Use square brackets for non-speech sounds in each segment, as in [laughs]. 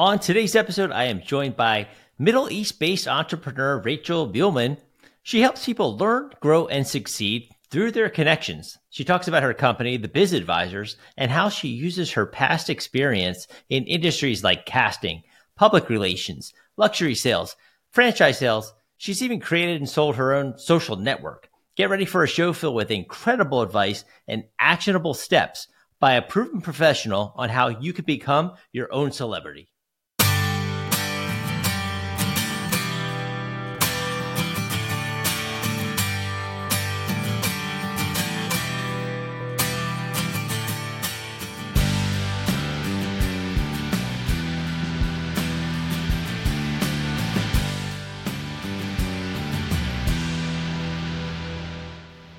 On today's episode, I am joined by Middle East based entrepreneur Rachel Meuleman. She helps people learn, grow, and succeed through their connections. She talks about her company, The Biz Advisors, and how she uses her past experience in industries like casting, public relations, luxury sales, franchise sales. She's even created and sold her own social network. Get ready for a show filled with incredible advice and actionable steps by a proven professional on how you can become your own celebrity.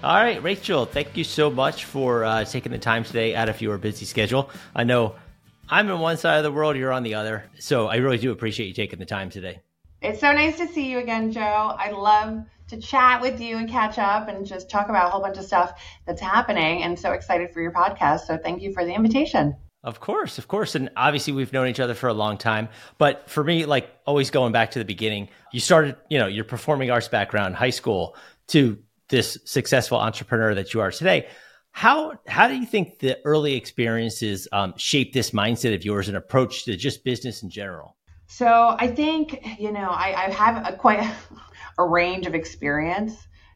All right, Rachel, thank you so much for uh, taking the time today out of your busy schedule. I know I'm on one side of the world, you're on the other. So I really do appreciate you taking the time today. It's so nice to see you again, Joe. I love to chat with you and catch up and just talk about a whole bunch of stuff that's happening and so excited for your podcast. So thank you for the invitation. Of course, of course. And obviously we've known each other for a long time. But for me, like always going back to the beginning, you started, you know, your performing arts background, high school to this successful entrepreneur that you are today. How how do you think the early experiences um, shape this mindset of yours and approach to just business in general? So I think you know I, I have a quite a range of experience,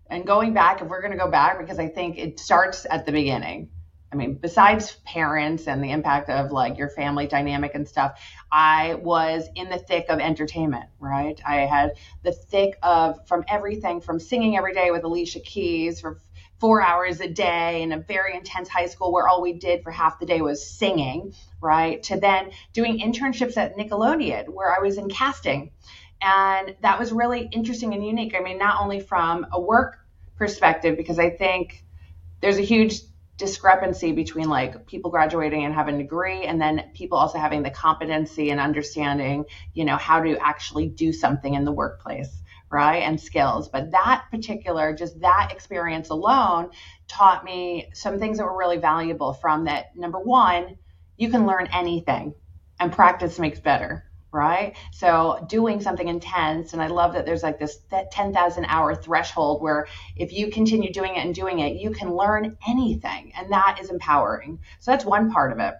and going back, if we're going to go back, because I think it starts at the beginning. I mean, besides parents and the impact of like your family dynamic and stuff, I was in the thick of entertainment, right? I had the thick of from everything from singing every day with Alicia Keys for four hours a day in a very intense high school where all we did for half the day was singing, right? To then doing internships at Nickelodeon where I was in casting. And that was really interesting and unique. I mean, not only from a work perspective, because I think there's a huge discrepancy between like people graduating and having a degree and then people also having the competency and understanding you know how to actually do something in the workplace right and skills. But that particular just that experience alone taught me some things that were really valuable from that number one you can learn anything and practice makes better right? So doing something intense, and I love that there's like this 10,000 hour threshold where if you continue doing it and doing it, you can learn anything, and that is empowering. So that's one part of it.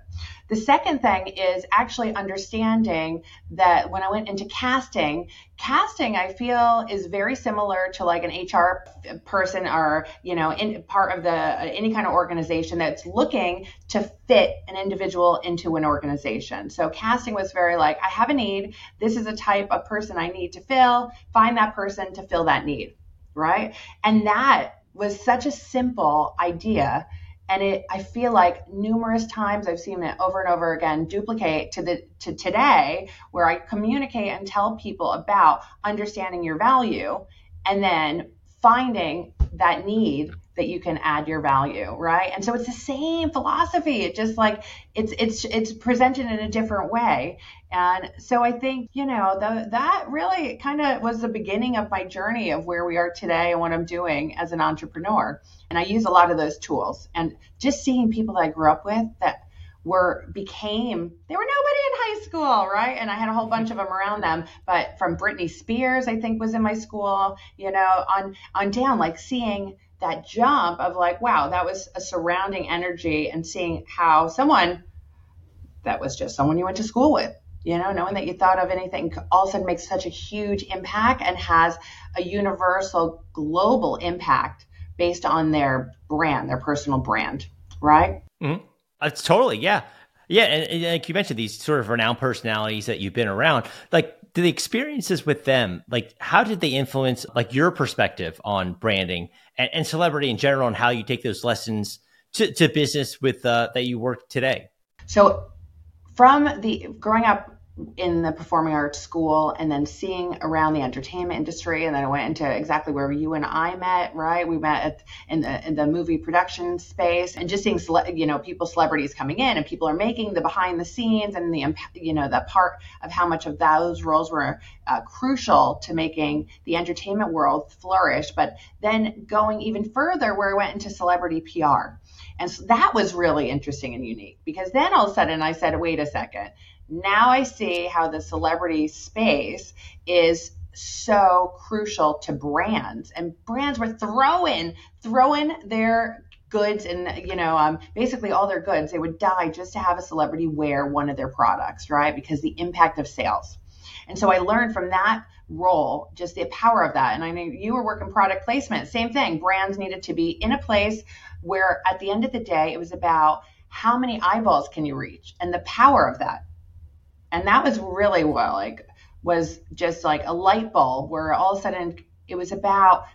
The second thing is actually understanding that when I went into casting, casting I feel is very similar to like an HR person or you know in part of the uh, any kind of organization that's looking to fit an individual into an organization. So casting was very like I have a need, this is a type of person I need to fill, find that person to fill that need, right? And that was such a simple idea and it i feel like numerous times i've seen it over and over again duplicate to the to today where i communicate and tell people about understanding your value and then finding that need that you can add your value right? And so it's the same philosophy. It just like it's it's it's presented in a different way. And so i think you know the, that really kind of was the beginning of my journey of where we are today and what i'm doing as an entrepreneur. And i use a lot of those tools. And just seeing people that i grew up with that were became they were nobody in high school, right? And I had a whole bunch of them around them. But from Britney Spears, I think was in my school, you know, on on down, like seeing that jump of like, wow, that was a surrounding energy and seeing how someone that was just someone you went to school with, you know, no one that you thought of anything all of a sudden makes such a huge impact and has a universal global impact based on their brand, their personal brand, right? Mm-hmm. It's totally, yeah. Yeah, and, and, like you mentioned, these sort of renowned personalities that you've been around, like the experiences with them, like how did they influence like your perspective on branding and, and celebrity in general, and how you take those lessons to, to business with uh, that you work today? So, from the growing up in the performing arts school and then seeing around the entertainment industry. And then I went into exactly where you and I met right? We met at, in the in the movie production space and just seeing cele- you know people celebrities coming in and people are making the behind the scenes and the you know the part of how much of those roles were uh, crucial to making the entertainment world flourish. But then going even further where I went into celebrity PR and so that was really interesting and unique because then all of a sudden I said wait a second Now I see how the celebrity space is so crucial to brands. And brands were throwing throwing their goods and you know um, basically all their goods. They would die just to have a celebrity wear one of their products right? Because the impact of sales. And so i learned from that role just the power of that. And i mean you were working product placement. Same thing. Brands needed to be in a place where at the end of the day it was about how many eyeballs can you reach? And the power of that and that was really well like was just like a light bulb where all of a sudden it was about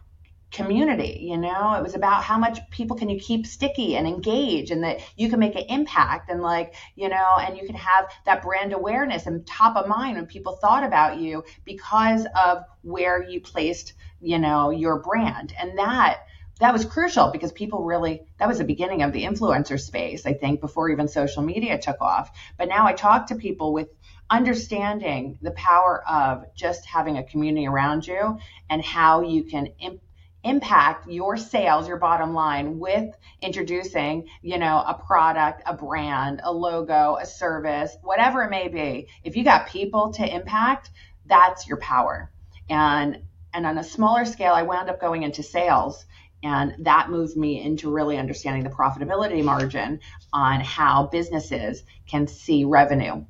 community you know? It was about how much people can you keep sticky and engage and that you can make an impact and like you know and you can have that brand awareness and top of mind when people thought about you because of where you placed you know your brand. And that that was crucial because people really that was the beginning of the influencer space i think before even social media took off. But now i talk to people with understanding the power of just having a community around you and how you can imp- impact your sales your bottom line with introducing you know a product a brand a logo a service whatever it may be. If you got people to impact that's your power. And and on a smaller scale i wound up going into sales and that moved me into really understanding the profitability margin on how businesses can see revenue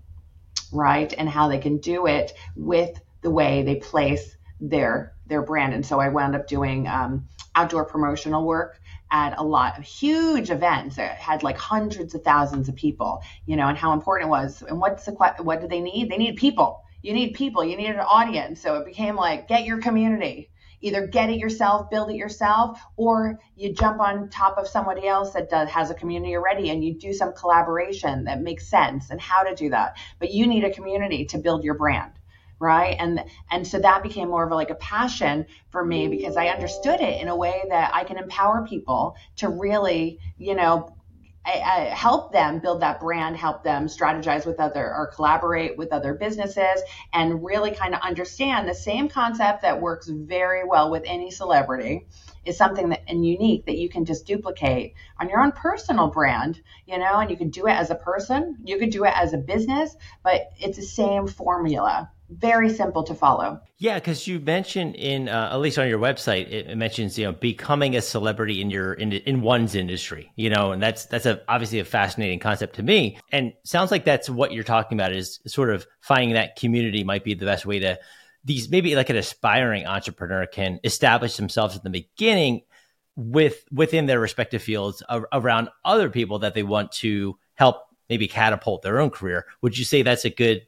right? And how they can do it with the way they place their their brand. And so I wound up doing um, outdoor promotional work at a lot of huge events that had like hundreds of thousands of people, you know, and how important it was. And what's the what do they need? They need people. You need people. You need an audience. So it became like get your community either get it yourself, build it yourself, or you jump on top of somebody else that does, has a community already and you do some collaboration that makes sense and how to do that. But you need a community to build your brand right and and so that became more of a, like a passion for me because i understood it in a way that i can empower people to really you know Help them build that brand, help them strategize with other or collaborate with other businesses, and really kind of understand the same concept that works very well with any celebrity is something that and unique that you can just duplicate on your own personal brand, you know, and you can do it as a person, you could do it as a business, but it's the same formula very simple to follow. Yeah, because you mentioned in uh, at least on your website, it, mentions you know becoming a celebrity in your in in one's industry. You know, and that's that's a obviously a fascinating concept to me, and sounds like that's what you're talking about is sort of finding that community might be the best way to these maybe like an aspiring entrepreneur can establish themselves at the beginning with within their respective fields around other people that they want to help maybe catapult their own career. Would you say that's a good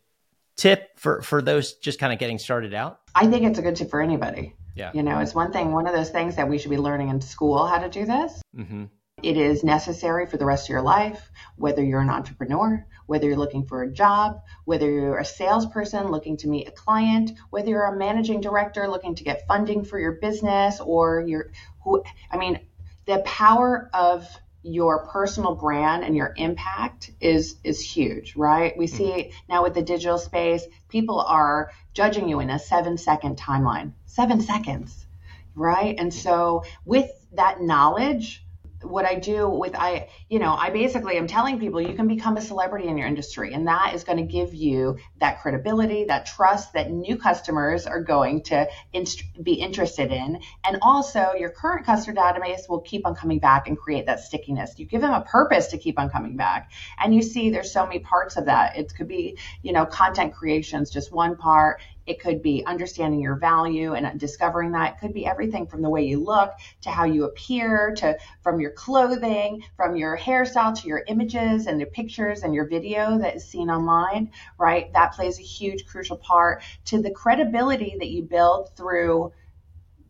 tip for for those just kind of getting started out? I think it's a good tip for anybody. Yeah. You know, it's one thing, one of those things that we should be learning in school how to do this. Mm-hmm. It is necessary for the rest of your life, whether you're an entrepreneur, whether you're looking for a job, whether you're a salesperson looking to meet a client, whether you're a managing director looking to get funding for your business, or you're who, I mean, the power of your personal brand and your impact is is huge right? We see mm-hmm. now with the digital space people are judging you in a 7 second timeline. 7 seconds right? And so with that knowledge what I do with I, you know, I basically am telling people you can become a celebrity in your industry, and that is going to give you that credibility, that trust that new customers are going to inst- be interested in, and also your current customer database will keep on coming back and create that stickiness. You give them a purpose to keep on coming back, and you see there's so many parts of that. It could be, you know, content creations, just one part. It could be understanding your value and discovering that. It could be everything from the way you look to how you appear to from your clothing, from your hairstyle to your images and the pictures and your video that is seen online, right? That plays a huge crucial part to the credibility that you build through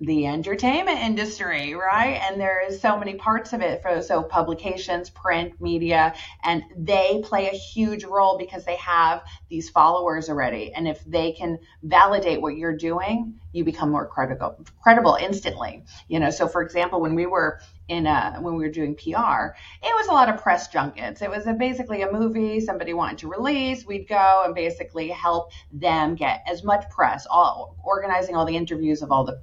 the entertainment industry, right? And there is so many parts of it for so publications, print, media, and they play a huge role because they have these followers already. And if they can validate what you're doing, you become more credible credible instantly. You know, so for example, when we were in a, when we were doing PR, it was a lot of press junkets. It was a, basically a movie somebody wanted to release. We'd go and basically help them get as much press, all organizing all the interviews of all the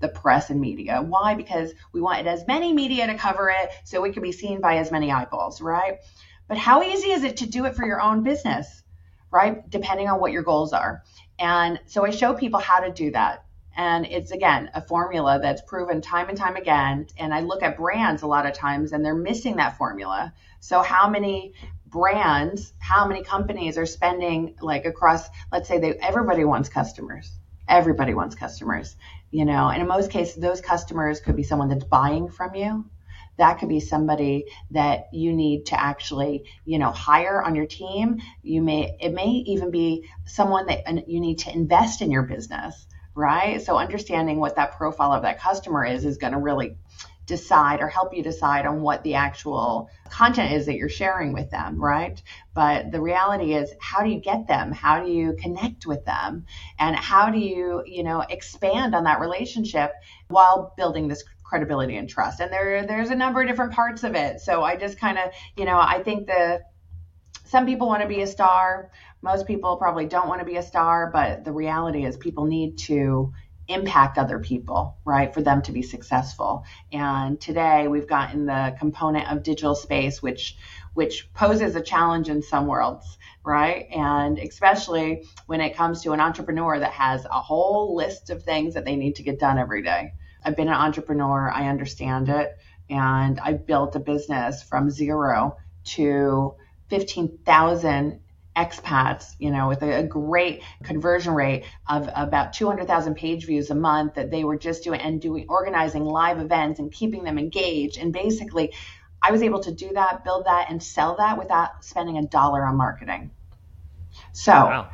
the press and media. Why? Because we wanted as many media to cover it so it could be seen by as many eyeballs, right? But how easy is it to do it for your own business? right? Depending on what your goals are. And so I show people how to do that. And it's again a formula that's proven time and time again. And I look at brands a lot of times and they're missing that formula. So, how many brands, how many companies are spending like across, let's say they everybody wants customers. Everybody wants customers, you know, and in most cases, those customers could be someone that's buying from you. That could be somebody that you need to actually you know hire on your team. You may it may even be someone that uh, you need to invest in your business right? So understanding what that profile of that customer is is going to really decide or help you decide on what the actual content is that you're sharing with them, right? But the reality is how do you get them? How do you connect with them? And how do you, you know, expand on that relationship while building this credibility and trust. And there there's a number of different parts of it. So I just kind of, you know, I think the some people want to be a star. Most people probably don't want to be a star, but the reality is people need to impact other people, right, for them to be successful. And today we've gotten the component of digital space, which which poses a challenge in some worlds, right? And especially when it comes to an entrepreneur that has a whole list of things that they need to get done every day. I've been an entrepreneur, I understand it, and I built a business from zero to 15,000 expats, you know, with a, a, great conversion rate of about 200,000 page views a month that they were just doing and doing organizing live events and keeping them engaged. And basically, I was able to do that, build that, and sell that without spending a dollar on marketing. So, wow.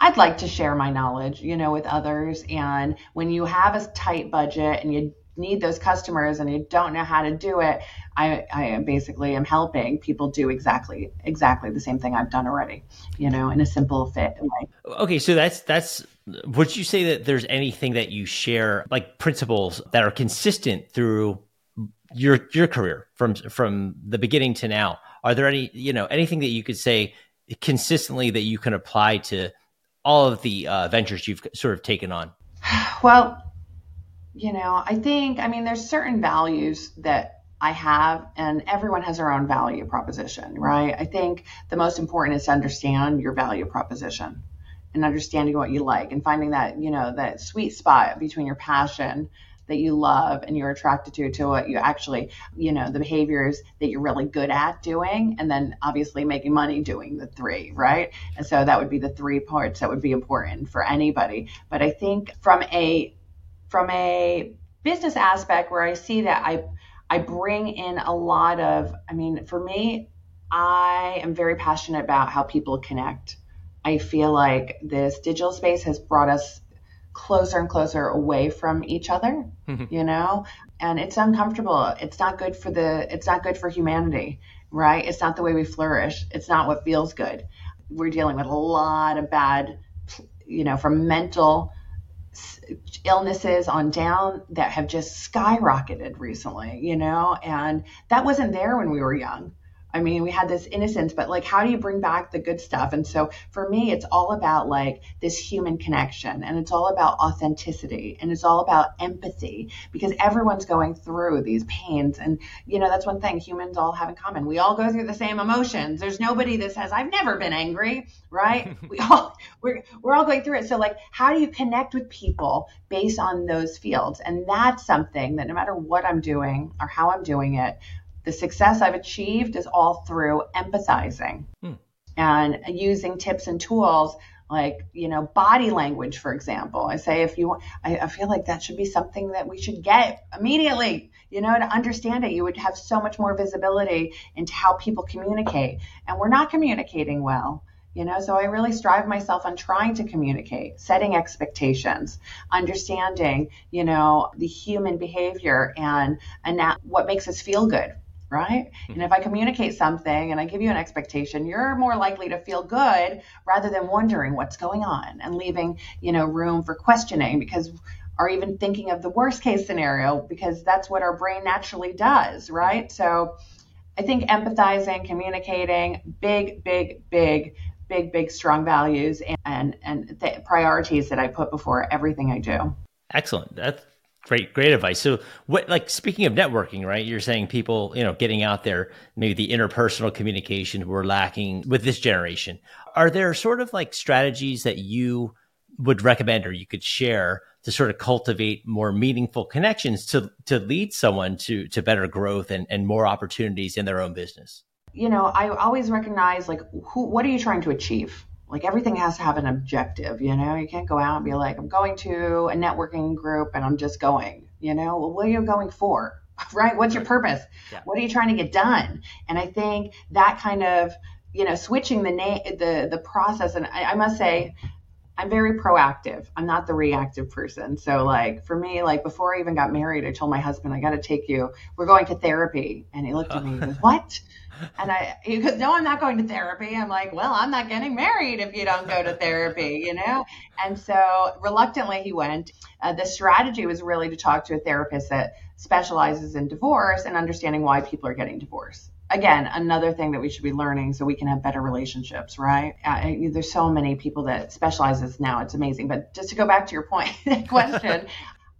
I'd like to share my knowledge, you know, with others. And when you have a tight budget and you need those customers and you don't know how to do it, I, I basically am helping people do exactly exactly the same thing I've done already, you know, in a simple fit way. Okay, so that's that's would you say that there's anything that you share like principles that are consistent through your your career from from the beginning to now? Are there any, you know, anything that you could say consistently that you can apply to all of the uh, ventures you've sort of taken on? [sighs] Well, you know, I think, I mean, there's certain values that I have, and everyone has their own value proposition, right? I think the most important is to understand your value proposition and understanding what you like and finding that, you know, that sweet spot between your passion that you love and you're attracted to to what you actually you know the behaviors that you're really good at doing and then obviously making money doing the three right and so that would be the three parts that would be important for anybody but i think from a from a business aspect where i see that i i bring in a lot of i mean for me i am very passionate about how people connect I feel like this digital space has brought us closer and closer away from each other, mm-hmm. you know? And it's uncomfortable. It's not good for the it's not good for humanity, right? It's not the way we flourish. It's not what feels good. We're dealing with a lot of bad, you know, from mental illnesses on down that have just skyrocketed recently, you know, and that wasn't there when we were young. I mean, we had this innocence, but like, how do you bring back the good stuff? And so for me, it's all about like this human connection and it's all about authenticity and it's all about empathy because everyone's going through these pains. And, you know, that's one thing humans all have in common. We all go through the same emotions. There's nobody that says, I've never been angry, right? [laughs] we all, we're, we're all going through it. So, like, how do you connect with people based on those fields? And that's something that no matter what I'm doing or how I'm doing it, the success I've achieved is all through empathizing hmm. and using tips and tools like you know body language for example. I say if you I, I, feel like that should be something that we should get immediately. You know to understand it you would have so much more visibility into how people communicate. And we're not communicating well you know so i really strive myself on trying to communicate setting expectations understanding you know the human behavior and and that, what makes us feel good right? And if I communicate something and I give you an expectation, you're more likely to feel good rather than wondering what's going on and leaving, you know, room for questioning because or even thinking of the worst case scenario because that's what our brain naturally does, right? So I think empathizing, communicating, big, big, big, big, big, strong values and and, and priorities that I put before everything I do. Excellent. That's Great, great advice. So, what, like, speaking of networking, right? You're saying people, you know, getting out there, maybe the interpersonal communication we're lacking with this generation. Are there sort of like strategies that you would recommend or you could share to sort of cultivate more meaningful connections to to lead someone to to better growth and, and more opportunities in their own business? You know, I always recognize like who what are you trying to achieve? Like everything has to have an objective you know? You can't go out and be like i'm going to a networking group and i'm just going you know? Well what are you going for? [laughs] Right? What's your purpose? Yeah. what are you trying to get done? And i think that kind of you know switching the name the the process and I, I must say I'm very proactive. I'm not the reactive person. So like for me, like before I even got married, I told my husband, I got to take you. We're going to therapy. And he looked at me and goes, [laughs] what? And I, he goes, no, I'm not going to therapy. I'm like, well, I'm not getting married if you don't go to therapy, you know? And so reluctantly he went. Uh, the strategy was really to talk to a therapist that specializes in divorce and understanding why people are getting divorced. Again, another thing that we should be learning so we can have better relationships, right? Uh, there's so many people that specialize this now. It's amazing. But just to go back to your point, [laughs] question,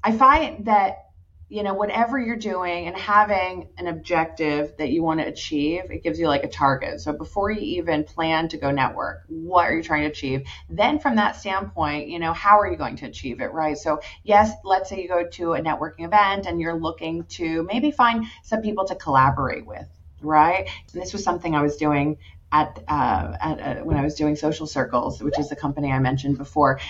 I find that you know, whatever you're doing and having an objective that you want to achieve, it gives you like a target. So before you even plan to go network, what are you trying to achieve? Then from that standpoint, you know, how are you going to achieve it, right? So yes, let's say you go to a networking event and you're looking to maybe find some people to collaborate with, right? And this was something I was doing at, uh, at uh, when I was doing social circles, which is the company I mentioned before.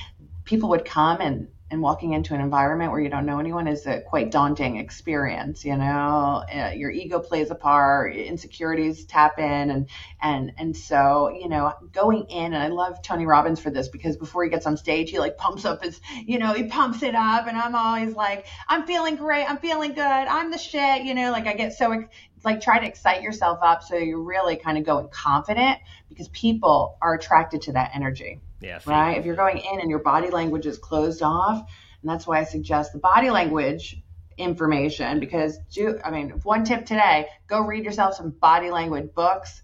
People would come and and walking into an environment where you don't know anyone is a quite daunting experience you know uh, your ego plays a part insecurities tap in and and and so you know going in and i love tony robbins for this because before he gets on stage he like pumps up his you know he pumps it up and i'm always like i'm feeling great i'm feeling good i'm the shit you know like i get so like try to excite yourself up so you're really kind of going confident because people are attracted to that energy yeah. Right. If you're going in and your body language is closed off, and that's why I suggest the body language information because do I mean one tip today, go read yourself some body language books.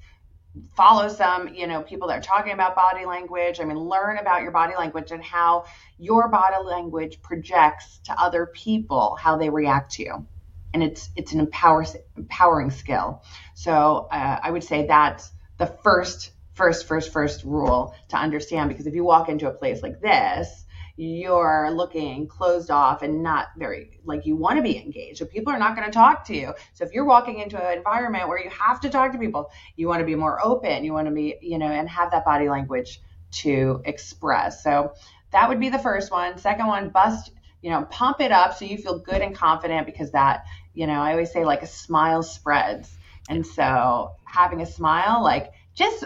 Follow some, you know, people that are talking about body language. I mean, learn about your body language and how your body language projects to other people how they react to you, and it's it's an empower, empowering skill. So uh, I would say that's the first first, first, first rule to understand because if you walk into a place like this, you're looking closed off and not very like you want to be engaged. So people are not going to talk to you. So if you're walking into an environment where you have to talk to people, you want to be more open. You want to be, you know, and have that body language to express. So that would be the first one. Second one, bust, you know, pump it up so you feel good and confident because that, you know, I always say like a smile spreads. And so having a smile, like just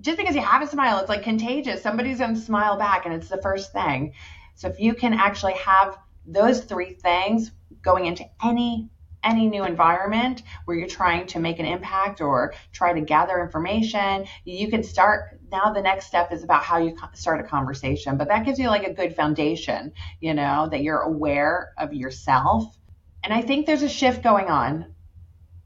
just because you have a smile, it's like contagious. Somebody's going to smile back, and it's the first thing. So if you can actually have those three things going into any any new environment where you're trying to make an impact or try to gather information, you can start. Now the next step is about how you start a conversation, but that gives you like a good foundation, you know, that you're aware of yourself. And I think there's a shift going on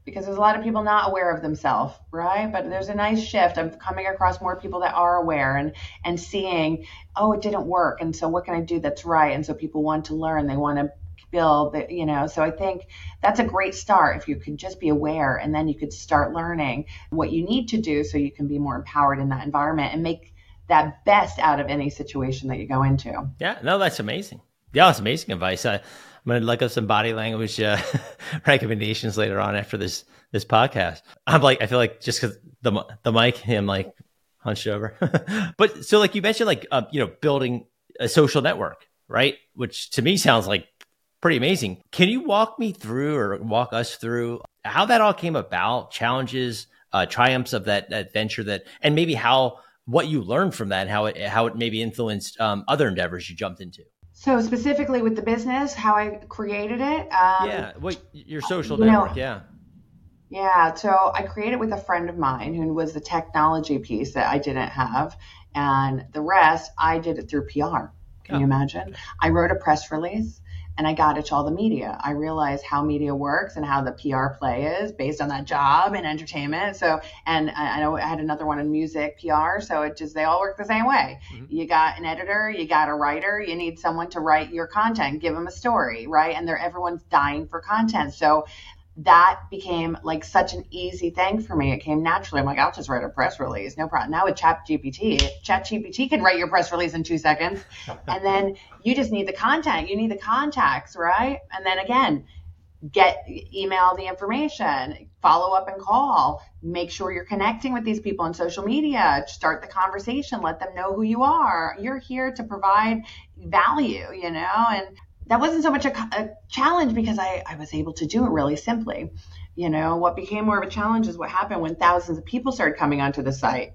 because there's a lot of people not aware of themselves, right? But there's a nice shift. I'm coming across more people that are aware and and seeing, oh, it didn't work, and so what can I do that's right? And so people want to learn, they want to build, you know. So I think that's a great start if you could just be aware, and then you could start learning what you need to do so you can be more empowered in that environment and make that best out of any situation that you go into. Yeah, no, that's amazing. Yeah, that's amazing advice. I'm to look up some body language uh, [laughs] recommendations later on after this this podcast. I'm like, I feel like just because the the mic, him like hunched over. [laughs] but so, like you mentioned, like uh, you know, building a social network, right? Which to me sounds like pretty amazing. Can you walk me through or walk us through how that all came about, challenges, uh, triumphs of that, adventure, that, and maybe how what you learned from that, how it how it maybe influenced um, other endeavors you jumped into? So specifically with the business, how I created it. Um, yeah, what your social you network? Know, yeah. Yeah, so I created with a friend of mine who was the technology piece that I didn't have, and the rest I did it through PR. Can oh. you imagine? I wrote a press release and I got to all the media. I realized how media works and how the PR play is based on that job in entertainment. So, and I, I know I had another one in music PR. So it just, they all work the same way. Mm-hmm. You got an editor, you got a writer, you need someone to write your content, give them a story, right? And they're, everyone's dying for content. So that became like such an easy thing for me. It came naturally. I'm like, I'll just write a press release, no problem. Now with Chat GPT, Chat GPT can write your press release in two seconds, and then you just need the content. You need the contacts, right? And then again, get email the information, follow up and call. Make sure you're connecting with these people on social media. Start the conversation. Let them know who you are. You're here to provide value, you know, and that wasn't so much a, a challenge because I, I was able to do it really simply. You know, what became more of a challenge is what happened when thousands of people started coming onto the site.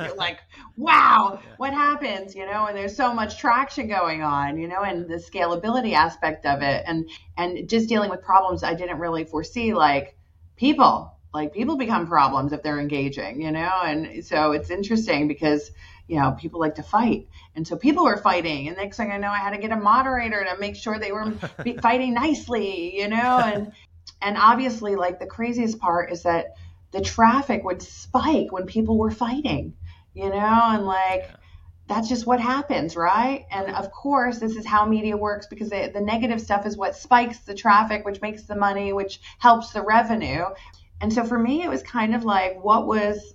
You're [laughs] like, wow, what happens? You know, and there's so much traction going on, you know, and the scalability aspect of it and and just dealing with problems I didn't really foresee, like people. Like people become problems if they're engaging, you know, and so it's interesting because you know, people like to fight. And so people were fighting. And next thing I know, I had to get a moderator to make sure they were [laughs] fighting nicely, you know, and, and obviously like the craziest part is that the traffic would spike when people were fighting, you know, and like, that's just what happens, right? And of course, this is how media works because the, the negative stuff is what spikes the traffic, which makes the money, which helps the revenue. And so for me, it was kind of like, what was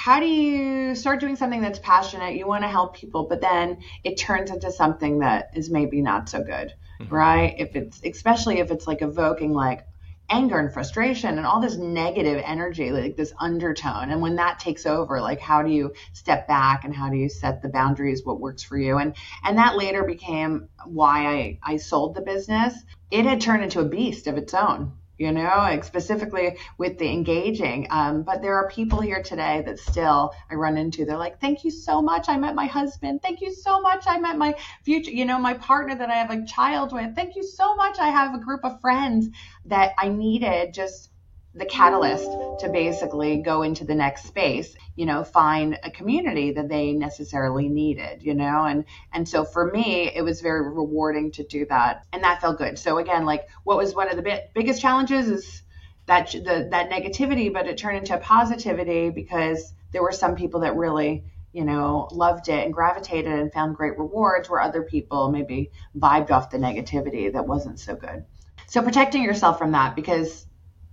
how do you start doing something that's passionate? You want to help people but then it turns into something that is maybe not so good mm-hmm. right? If it's especially if it's like evoking like anger and frustration and all this negative energy like this undertone and when that takes over like how do you step back and how do you set the boundaries what works for you? And and that later became why i i sold the business. It had turned into a beast of its own you know, like specifically with the engaging. Um, but there are people here today that still I run into. They're like, "Thank you so much. I met my husband. Thank you so much. I met my future, you know, my partner that I have a child with. Thank you so much. I have a group of friends that I needed just the catalyst to basically go into the next space you know find a community that they necessarily needed you know? And and so for me it was very rewarding to do that and that felt good. So again like what was one of the bi- biggest challenges is that the that negativity but it turned into positivity because there were some people that really you know loved it and gravitated and found great rewards where other people maybe vibed off the negativity that wasn't so good. So protecting yourself from that because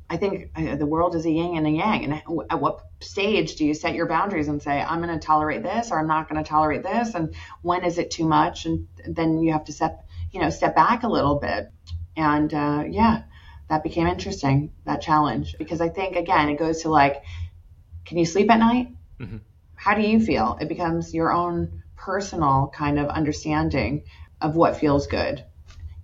I think uh, the world is a yin and a yang. And at what stage do you set your boundaries and say, I'm going to tolerate this or I'm not going to tolerate this? And when is it too much? And then you have to step, you know, step back a little bit. And uh, yeah, that became interesting, that challenge. Because I think, again, it goes to like, can you sleep at night? Mm-hmm. How do you feel? It becomes your own personal kind of understanding of what feels good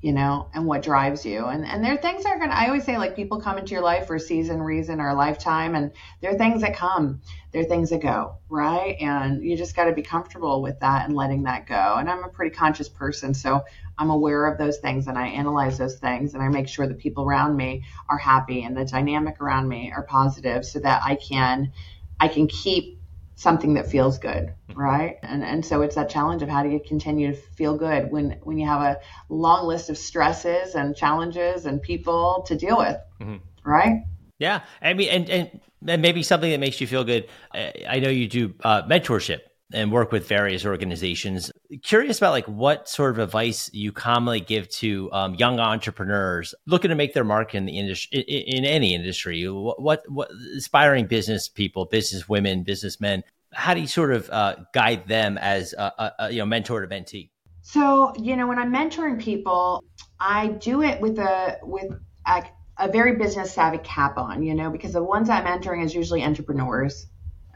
you know, and what drives you. And and there are things that are gonna I always say like people come into your life for a season, reason, or a lifetime, and there are things that come, there are things that go, right? And you just gotta be comfortable with that and letting that go. And I'm a pretty conscious person, so I'm aware of those things and I analyze those things and I make sure the people around me are happy and the dynamic around me are positive so that I can I can keep something that feels good right? And and so it's that challenge of how do you continue to feel good when when you have a long list of stresses and challenges and people to deal with mm-hmm. right? Yeah. I mean and, and and maybe something that makes you feel good. I know you do uh, mentorship and work with various organizations. Curious about like what sort of advice you commonly give to um, young entrepreneurs looking to make their mark in the industry, in, in any industry. What, what, what aspiring business people, business women, businessmen. How do you sort of uh, guide them as a, a, a you know mentor to mentee? So you know when I'm mentoring people, I do it with a with a, a very business savvy cap on. You know because the ones I'm mentoring is usually entrepreneurs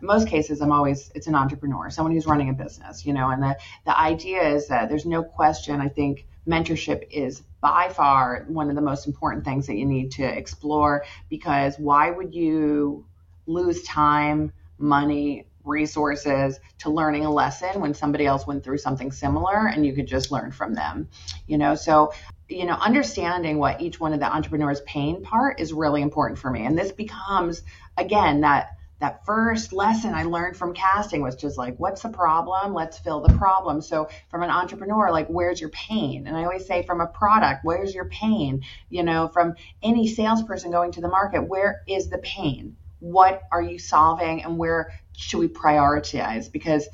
most cases i'm always it's an entrepreneur someone who's running a business you know and the the idea is that there's no question i think mentorship is by far one of the most important things that you need to explore because why would you lose time money resources to learning a lesson when somebody else went through something similar and you could just learn from them you know? So you know understanding what each one of the entrepreneurs pain part is really important for me. And this becomes again that that first lesson I learned from casting was just like, what's the problem? Let's fill the problem. So from an entrepreneur, like, where's your pain? And I always say from a product, where's your pain? You know, from any salesperson going to the market, where is the pain? What are you solving and where should we prioritize? Because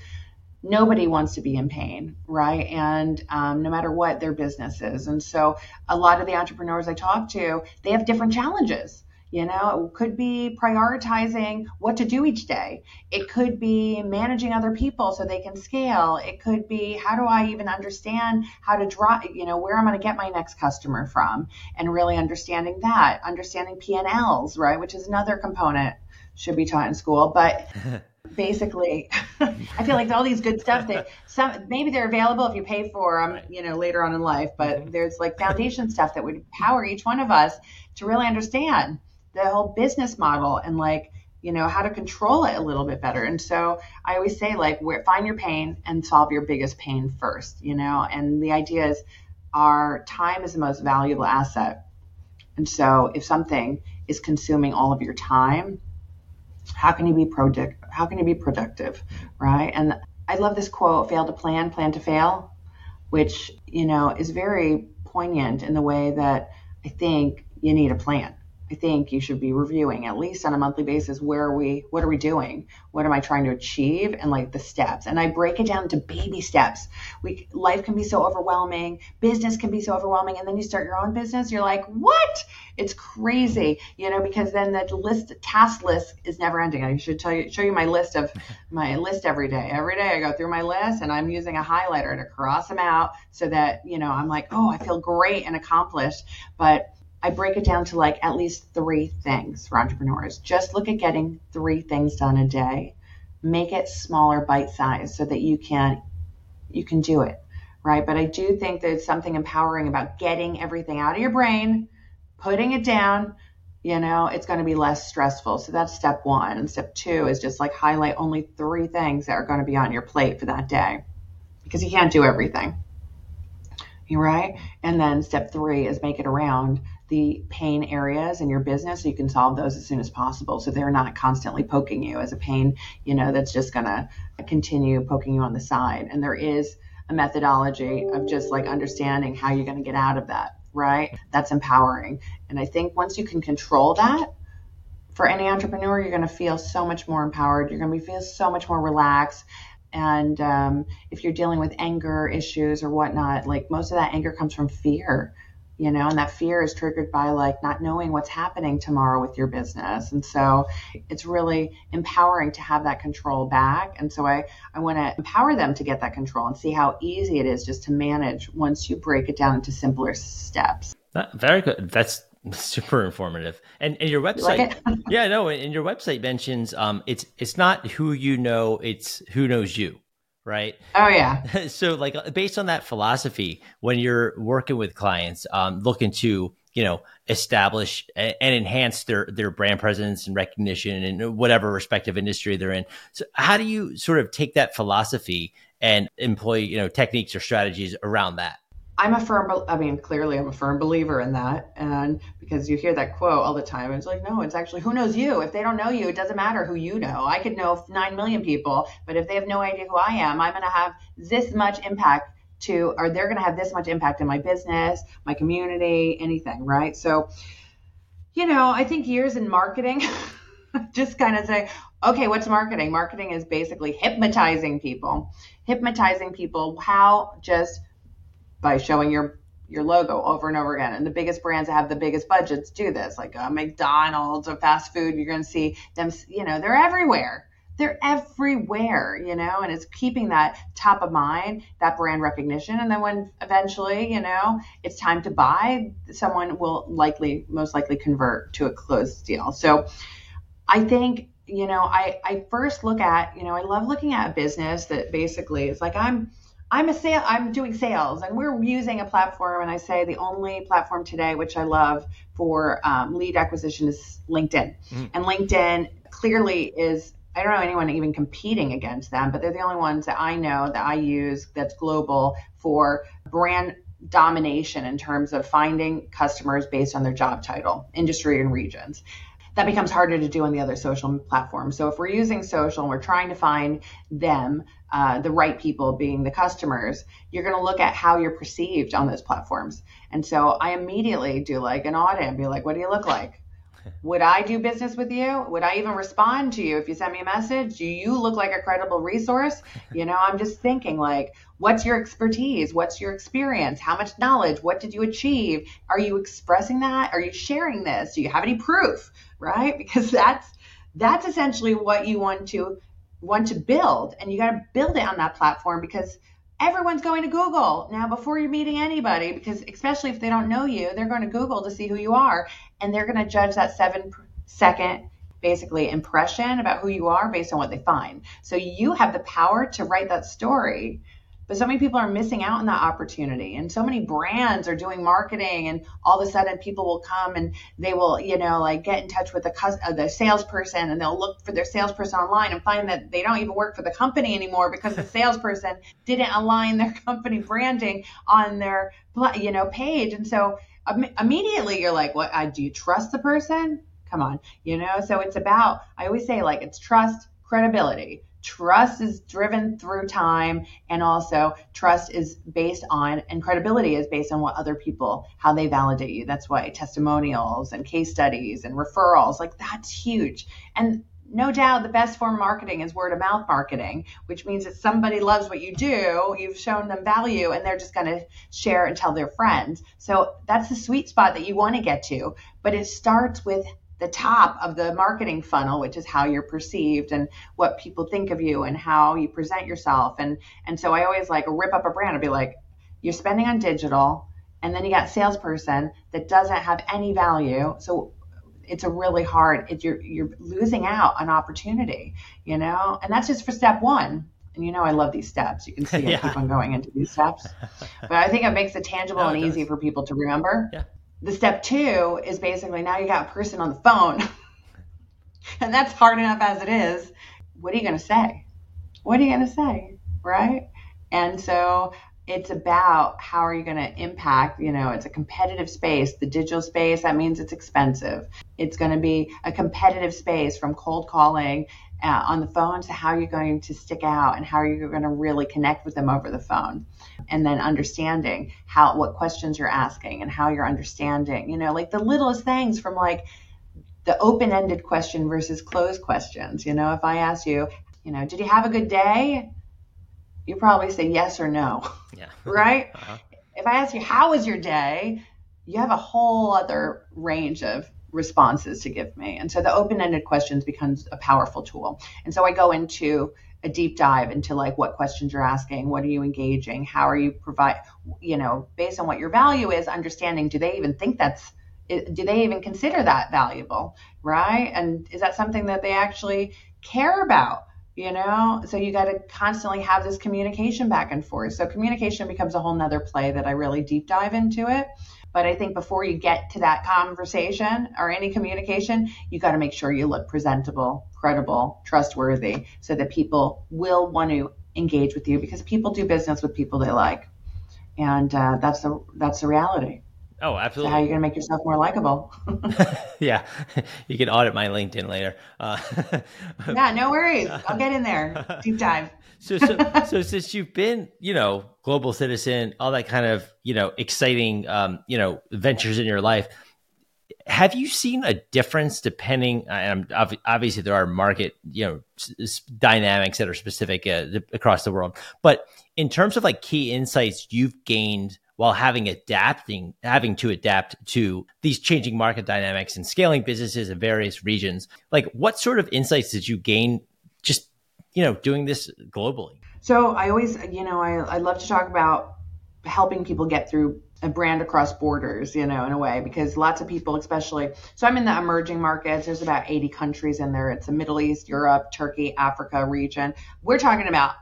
nobody wants to be in pain, right? And um, no matter what their business is. And so a lot of the entrepreneurs I talk to, they have different challenges. You know, it could be prioritizing what to do each day. It could be managing other people so they can scale. It could be how do I even understand how to draw, you know, where I'm going to get my next customer from and really understanding that, understanding P&Ls, right, which is another component should be taught in school. But [laughs] basically [laughs] i feel like all these good stuff that some maybe they're available if you pay for them you know later on in life but mm-hmm. there's like foundation stuff that would power each one of us to really understand the whole business model and like you know how to control it a little bit better and so i always say like where, find your pain and solve your biggest pain first you know and the idea is our time is the most valuable asset and so if something is consuming all of your time how can you be productive? How can you be productive, right? And I love this quote: "Fail to plan, plan to fail," which you know is very poignant in the way that I think you need a plan. I think you should be reviewing at least on a monthly basis where are we what are we doing? What am I trying to achieve and like the steps. And I break it down to baby steps. We life can be so overwhelming, business can be so overwhelming and then you start your own business, you're like, "What?" It's crazy, you know, because then the list task list is never ending. I should tell you show you my list of [laughs] my list every day. Every day I go through my list and I'm using a highlighter to cross them out so that, you know, I'm like, "Oh, I feel great and accomplished." But I break it down to like at least three things for entrepreneurs. Just look at getting three things done a day. Make it smaller, bite size, so that you can you can do it, right? But I do think there's something empowering about getting everything out of your brain, putting it down. You know, it's going to be less stressful. So that's step one. And step two is just like highlight only three things that are going to be on your plate for that day, because you can't do everything. Right. And then step three is make it around the pain areas in your business so you can solve those as soon as possible. So they're not constantly poking you as a pain you know that's just going to continue poking you on the side. And there is a methodology of just like understanding how you're going to get out of that right? That's empowering. And i think once you can control that for any entrepreneur you're going to feel so much more empowered. You're going to be feel so much more relaxed. And um, if you're dealing with anger issues or whatnot like most of that anger comes from fear you know, and that fear is triggered by like not knowing what's happening tomorrow with your business. And so it's really empowering to have that control back. And so I, I want to empower them to get that control and see how easy it is just to manage once you break it down into simpler steps. very good. That's [laughs] super informative. And, and your website, like [laughs] yeah, no, and your website mentions um, it's it's not who you know, it's who knows you right? Oh yeah. [laughs] so like uh, based on that philosophy, when you're working with clients, um, looking to you know establish and enhance their their brand presence and recognition in whatever respective industry they're in. So how do you sort of take that philosophy and employ you know techniques or strategies around that? I'm a firm, I mean, clearly I'm a firm believer in that. And because you hear that quote all the time, it's like, no, it's actually who knows you. If they don't know you, it doesn't matter who you know. I could know 9 million people, but if they have no idea who I am, I'm going to have this much impact to, or they're going to have this much impact in my business, my community, anything, right? So, you know, I think years in marketing [laughs] just kind of say, okay, what's marketing? Marketing is basically hypnotizing people, hypnotizing people how just by showing your your logo over and over again. And the biggest brands that have the biggest budgets do this, like uh, McDonald's or fast food. You're going to see them, you know, they're everywhere. They're everywhere, you know, and it's keeping that top of mind, that brand recognition. And then when eventually, you know, it's time to buy, someone will likely, most likely convert to a closed deal. So I think, you know, I, I first look at, you know, I love looking at a business that basically is like, I'm, I'm a sale. I'm doing sales, and we're using a platform. And I say the only platform today, which I love for um, lead acquisition, is LinkedIn. Mm. And LinkedIn clearly is. I don't know anyone even competing against them, but they're the only ones that I know that I use that's global for brand domination in terms of finding customers based on their job title, industry, and regions. That becomes harder to do on the other social platforms. So if we're using social and we're trying to find them, uh, the right people being the customers, you're going to look at how you're perceived on those platforms. And so I immediately do like an audit and be like, what do you look like? Would I do business with you? Would I even respond to you if you send me a message? Do you look like a credible resource? [laughs] You know, I'm just thinking like, what's your expertise? What's your experience? How much knowledge? What did you achieve? Are you expressing that? Are you sharing this? Do you have any proof? Right? [laughs] Because that's that's essentially what you want to want to build and you got to build it on that platform because everyone's going to Google now before you're meeting anybody because especially if they don't know you, they're going to Google to see who you are and they're going to judge that 7 second basically impression about who you are based on what they find. So you have the power to write that story but so many people are missing out on that opportunity. And so many brands are doing marketing, and all of a sudden people will come and they will, you know, like get in touch with the, uh, the salesperson and they'll look for their salesperson online and find that they don't even work for the company anymore because the [laughs] salesperson didn't align their company branding on their, you know, page. And so immediately you're like, what? Do you trust the person? Come on, you know? So it's about, I always say, like, it's trust, credibility trust is driven through time and also trust is based on and credibility is based on what other people how they validate you that's why testimonials and case studies and referrals like that's huge and no doubt the best form of marketing is word of mouth marketing, which means that somebody loves what you do, you've shown them value, and they're just going to share and tell their friends. So that's the sweet spot that you want to get to. But it starts with the top of the marketing funnel, which is how you're perceived and what people think of you and how you present yourself. And and so I always like rip up a brand and be like, you're spending on digital, and then you got salesperson that doesn't have any value. So it's a really hard. It, you're you're losing out on opportunity, you know. And that's just for step one. And you know I love these steps. You can see [laughs] yeah. I keep on going into these steps. [laughs] but I think it makes it tangible no, it and does. easy for people to remember. Yeah the step two is basically now you got a person on the phone. [laughs] and that's hard enough as it is. What are you going to say? What are you going to say? Right? And so it's about how are you going to impact you know it's a competitive space the digital space that means it's expensive it's going to be a competitive space from cold calling uh, on the phone to how you're going to stick out and how you're going to really connect with them over the phone. And then understanding how what questions you're asking and how you're understanding you know like the littlest things from like the open-ended question versus closed questions. You know if i ask you you know did you have a good day? You probably say yes or no. Yeah. [laughs] Right? Uh-huh. if i ask you how was your day? You have a whole other range of responses to give me. And so the open-ended questions becomes a powerful tool. And so I go into a deep dive into like what questions you're asking, what are you engaging, how are you provide, you know, based on what your value is, understanding do they even think that's do they even consider that valuable, right? And is that something that they actually care about? You know, so you got to constantly have this communication back and forth. So communication becomes a whole nother play that I really deep dive into it. But I think before you get to that conversation or any communication, you got to make sure you look presentable, credible, trustworthy, so that people will want to engage with you because people do business with people they like, and uh, that's the that's the reality. Oh, absolutely. So how are you going to make yourself more likable? [laughs] [laughs] yeah, [laughs] you can audit my LinkedIn later. Uh, yeah, no worries. I'll get in there. Deep dive. so, so, so since you've been, you know, global citizen, all that kind of, you know, exciting, um, you know, ventures in your life, have you seen a difference depending? And obviously, there are market, you know, dynamics that are specific uh, across the world, but in terms of like key insights you've gained while having adapting having to adapt to these changing market dynamics and scaling businesses in various regions like what sort of insights did you gain just you know doing this globally so i always you know i, I love to talk about helping people get through a brand across borders, you know, in a way, because lots of people, especially, so I'm in the emerging markets. There's about 80 countries in there. It's the Middle East, Europe, Turkey, Africa region. We're talking about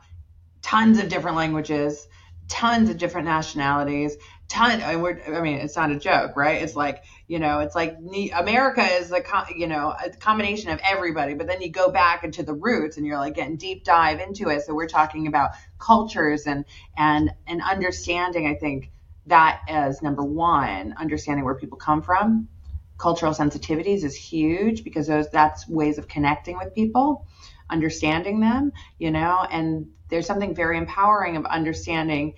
tons of different languages, tons of different nationalities, ton. I mean, it's not a joke, right? It's like you know, it's like America is a you know a combination of everybody, but then you go back into the roots and you're like getting deep dive into it. So we're talking about cultures and and and understanding. I think that as number one, understanding where people come from, cultural sensitivities is huge because those that's ways of connecting with people, understanding them, you know, and there's something very empowering of understanding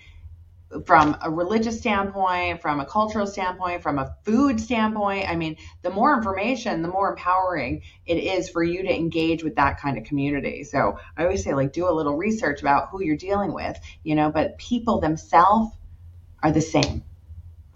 from a religious standpoint, from a cultural standpoint, from a food standpoint. I mean, the more information, the more empowering it is for you to engage with that kind of community. So I always say, like, do a little research about who you're dealing with, you know, but people themselves are the same.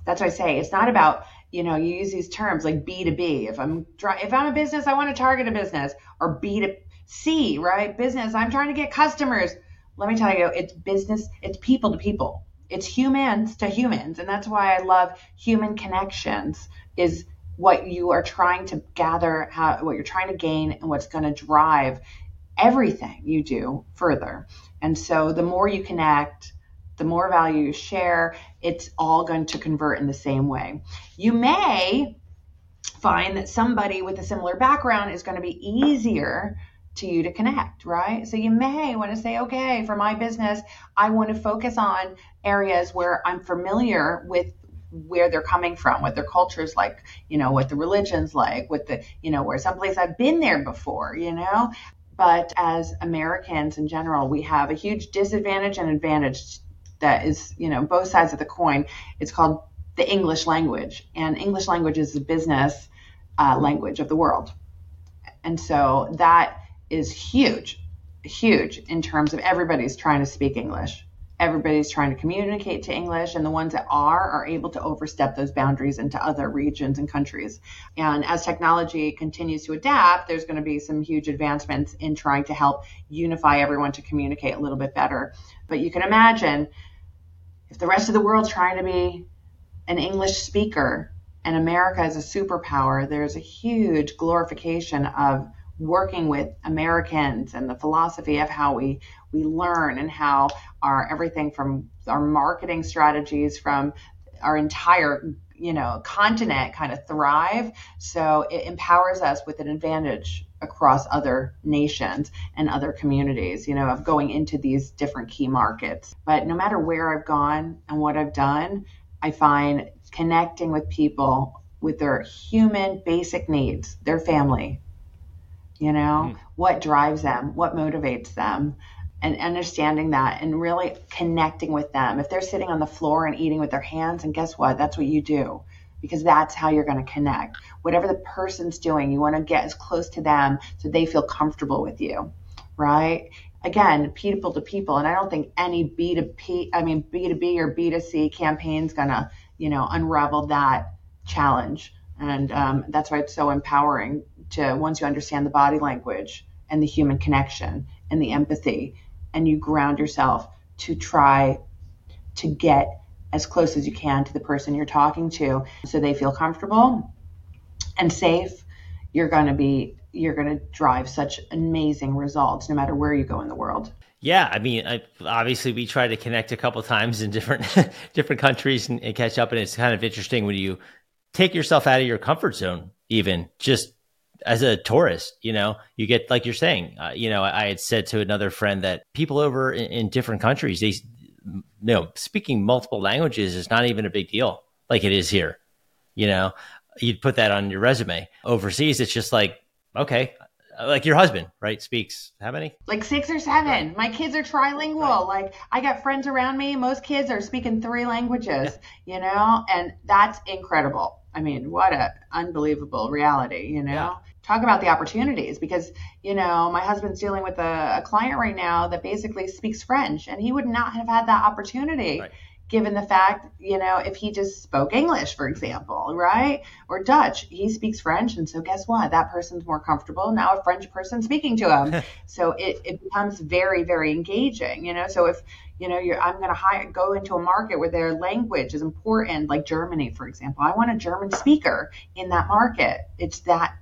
That's what I say. It's not about, you know, you use these terms like B2B. If I'm if I'm a business, I want to target a business or B to C, right? Business, I'm trying to get customers. Let me tell you, it's business, it's people to people. It's humans to humans and that's why i love human connections is what you are trying to gather how what you're trying to gain and what's going to drive everything you do further. And so the more you connect the more value you share it's all going to convert in the same way. You may find that somebody with a similar background is going to be easier to you to connect, right? So you may want to say, okay, for my business, I want to focus on areas where I'm familiar with where they're coming from, what their culture is like, you know, what the religion's like, what the, you know, where someplace I've been there before, you know. But as Americans in general, we have a huge disadvantage and advantage that is, you know, both sides of the coin. It's called the English language, and English language is the business uh, language of the world. And so that is huge, huge in terms of everybody's trying to speak English. Everybody's trying to communicate to English, and the ones that are are able to overstep those boundaries into other regions and countries. And as technology continues to adapt, there's going to be some huge advancements in trying to help unify everyone to communicate a little bit better. But you can imagine if the rest of the world's trying to be an English speaker and America is a superpower, there's a huge glorification of working with Americans and the philosophy of how we we learn and how our everything from our marketing strategies from our entire you know continent kind of thrive. So it empowers us with an advantage across other nations and other communities you know of going into these different key markets. But no matter where i've gone and what i've done i find connecting with people with their human basic needs their family you know, mm. what drives them, what motivates them, and understanding that and really connecting with them. If they're sitting on the floor and eating with their hands, and guess what? That's what you do because that's how you're going to connect. Whatever the person's doing, you want to get as close to them so they feel comfortable with you, right? Again, people to people, and I don't think any B to P, I mean B to B or B to C campaign's going to, you know, unravel that challenge. And um, that's why it's so empowering to once you understand the body language and the human connection and the empathy, and you ground yourself to try to get as close as you can to the person you're talking to so they feel comfortable and safe, you're going to be you're going to drive such amazing results no matter where you go in the world. Yeah, I mean, I, obviously we try to connect a couple times in different [laughs] different countries and, and catch up, and it's kind of interesting when you take yourself out of your comfort zone, even just as a tourist, you know, you get like you're saying. Uh, you know, I, I, had said to another friend that people over in, in, different countries, they, you know, speaking multiple languages is not even a big deal, like it is here. You know, you'd put that on your resume. Overseas, it's just like okay, like your husband, right? Speaks how many? Like six or seven. Right. My kids are trilingual. Right. Like I got friends around me. Most kids are speaking three languages, yeah. you know, and that's incredible. I mean, what a unbelievable reality, you know. Yeah talk about the opportunities because you know my husband's dealing with a, a, client right now that basically speaks french and he would not have had that opportunity right. given the fact you know if he just spoke english for example right or dutch he speaks french. And so guess what? That person's more comfortable now a french person speaking to him. [laughs] So it, it becomes very very engaging you know? So if you know i'm going to hire go into a market where their language is important like germany for example. I want a german speaker in that market. It's that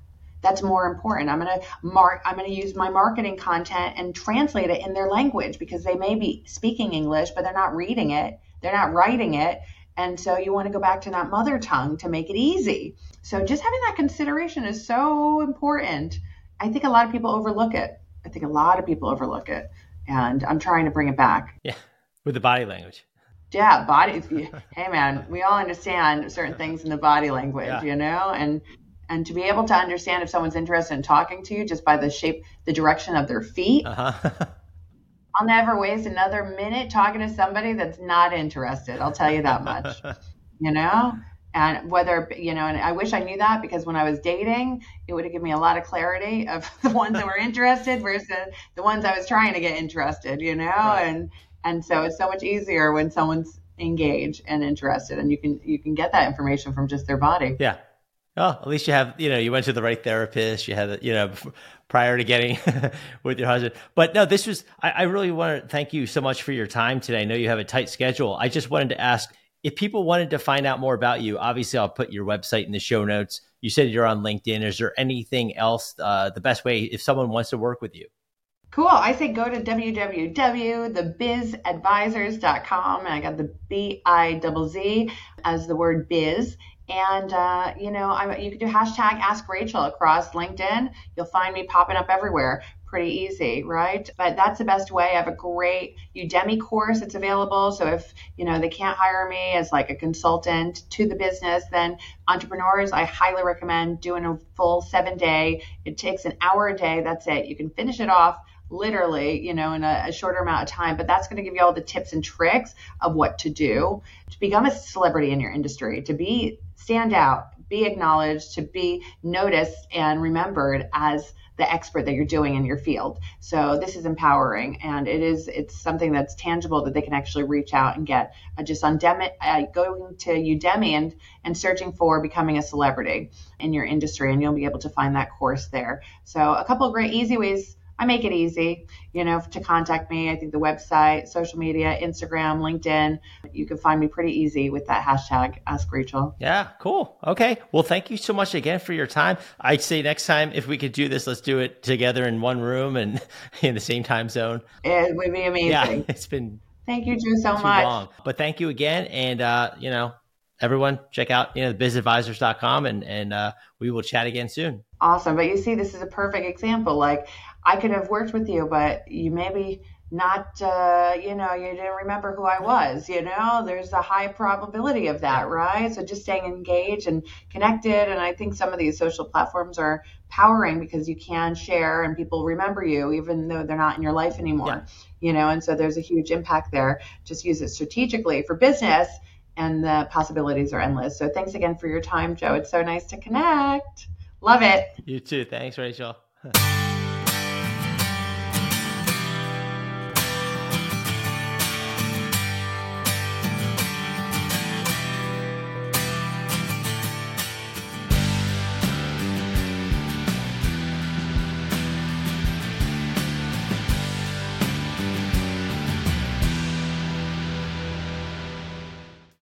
that's more important. I'm going to mark I'm going to use my marketing content and translate it in their language because they may be speaking English but they're not reading it. They're not writing it. And so you want to go back to that mother tongue to make it easy. So just having that consideration is so important. I think a lot of people overlook it. I think a lot of people overlook it. And I'm trying to bring it back. Yeah. With the body language. Yeah, body [laughs] hey man, we all understand certain things in the body language, yeah. you know? And And to be able to understand if someone's interested in talking to you just by the shape, the direction of their feet, uh-huh. [laughs] I'll never waste another minute talking to somebody that's not interested. I'll tell you that much. [laughs] you know? And whether, you know, and I wish I knew that because when I was dating, it would have given me a lot of clarity of [laughs] the ones that were interested versus the ones I was trying to get interested, you know? Right. And and so it's so much easier when someone's engaged and interested and you can you can get that information from just their body. Yeah. Oh, at least you have, you know, you went to the right therapist. You had, you know, prior to getting [laughs] with your husband. But no, this was, I, I, really want to thank you so much for your time today. I know you have a tight schedule. I just wanted to ask if people wanted to find out more about you, obviously I'll put your website in the show notes. You said you're on LinkedIn. Is there anything else, uh, the best way if someone wants to work with you? Cool. I say go to www.thebizzadvisors.com. And I got the B I double Z as the word biz. And, uh, you know, I, you can do hashtag Ask Rachel across LinkedIn. You'll find me popping up everywhere. Pretty easy, right? But that's the best way. I have a great Udemy course that's available. So if, you know, they can't hire me as like a consultant to the business, then entrepreneurs, I highly recommend doing a full seven day. It takes an hour a day. That's it. You can finish it off literally, you know, in a, a, shorter amount of time. But that's going to give you all the tips and tricks of what to do to become a celebrity in your industry, to be stand out, be acknowledged, to be noticed and remembered as the expert that you're doing in your field. So this is empowering, and it is it's something that's tangible that they can actually reach out and get. Uh, just Udemy, uh, going to Udemy and and searching for becoming a celebrity in your industry, and you'll be able to find that course there. So a couple of great easy ways I make it easy, you know, to contact me. I think the website, social media, Instagram, LinkedIn, you can find me pretty easy with that hashtag Ask Rachel. Yeah, cool. Okay. Well, thank you so much again for your time. I'd say next time, if we could do this, let's do it together in one room and [laughs] in the same time zone. It would be amazing. Yeah, [laughs] it's been. Thank you, Drew, so much. Long. But thank you again. And, uh, you know, everyone check out, you know, bizzadvisors.com and, and, uh, we will chat again soon. Awesome. But you see, this is a perfect example. Like I could have worked with you, but you maybe not, uh, you know, you didn't remember who I was, you know, there's a high probability of that, right? So just staying engaged and connected. And I think some of these social platforms are powering because you can share and people remember you, even though they're not in your life anymore, yeah. you know, and so there's a huge impact there. Just use it strategically for business and the possibilities are endless. So thanks again for your time, Joe. It's so nice to connect. Love it. You too. Thanks, Rachel. [laughs]